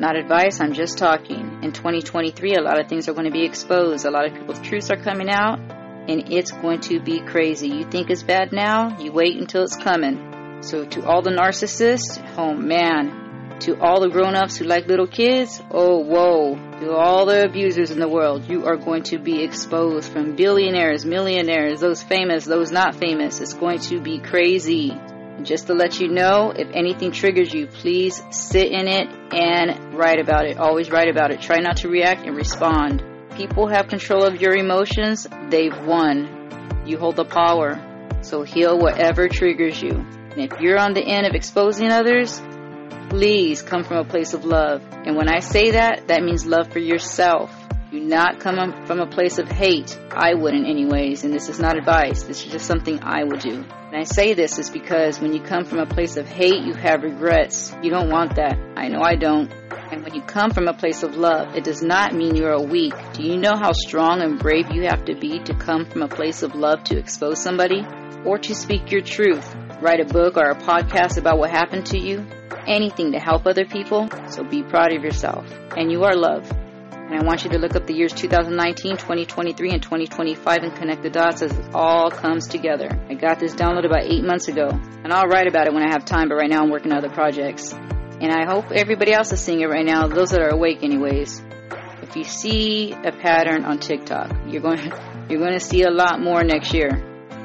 Not advice, I'm just talking. In 2023, a lot of things are going to be exposed. A lot of people's truths are coming out, and it's going to be crazy. You think it's bad now, you wait until it's coming. So, to all the narcissists, oh man, to all the grown ups who like little kids, oh whoa, to all the abusers in the world, you are going to be exposed from billionaires, millionaires, those famous, those not famous. It's going to be crazy. Just to let you know, if anything triggers you, please sit in it and write about it. Always write about it. Try not to react and respond. People have control of your emotions, they've won. You hold the power. So heal whatever triggers you. And if you're on the end of exposing others, please come from a place of love. And when I say that, that means love for yourself. Do not come from a place of hate. I wouldn't, anyways, and this is not advice. This is just something I would do. And I say this is because when you come from a place of hate, you have regrets. You don't want that. I know I don't. And when you come from a place of love, it does not mean you are weak. Do you know how strong and brave you have to be to come from a place of love to expose somebody? Or to speak your truth? Write a book or a podcast about what happened to you? Anything to help other people? So be proud of yourself. And you are loved. And I want you to look up the years 2019, 2023, and 2025 and connect the dots as it all comes together. I got this download about eight months ago, and I'll write about it when I have time, but right now I'm working on other projects. And I hope everybody else is seeing it right now, those that are awake anyways. If you see a pattern on TikTok, you're going you're going to see a lot more next year.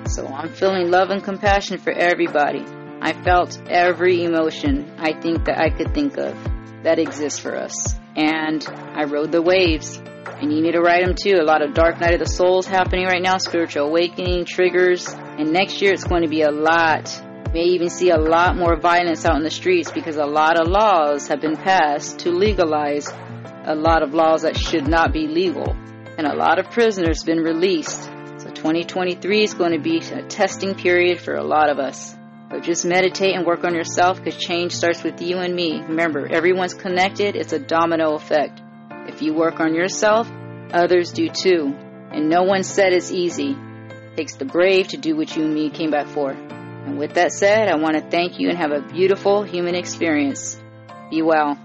So I'm feeling love and compassion for everybody. I felt every emotion I think that I could think of that exists for us and I rode the waves. And you need to ride them too. A lot of dark night of the souls happening right now, spiritual awakening, triggers. And next year it's going to be a lot. may even see a lot more violence out in the streets because a lot of laws have been passed to legalize a lot of laws that should not be legal. And a lot of prisoners been released. So 2023 is going to be a testing period for a lot of us. But just meditate and work on yourself because change starts with you and me. Remember, everyone's connected, it's a domino effect. If you work on yourself, others do too. And no one said it's easy. It takes the brave to do what you and me came back for. And with that said, I want to thank you and have a beautiful human experience. Be well.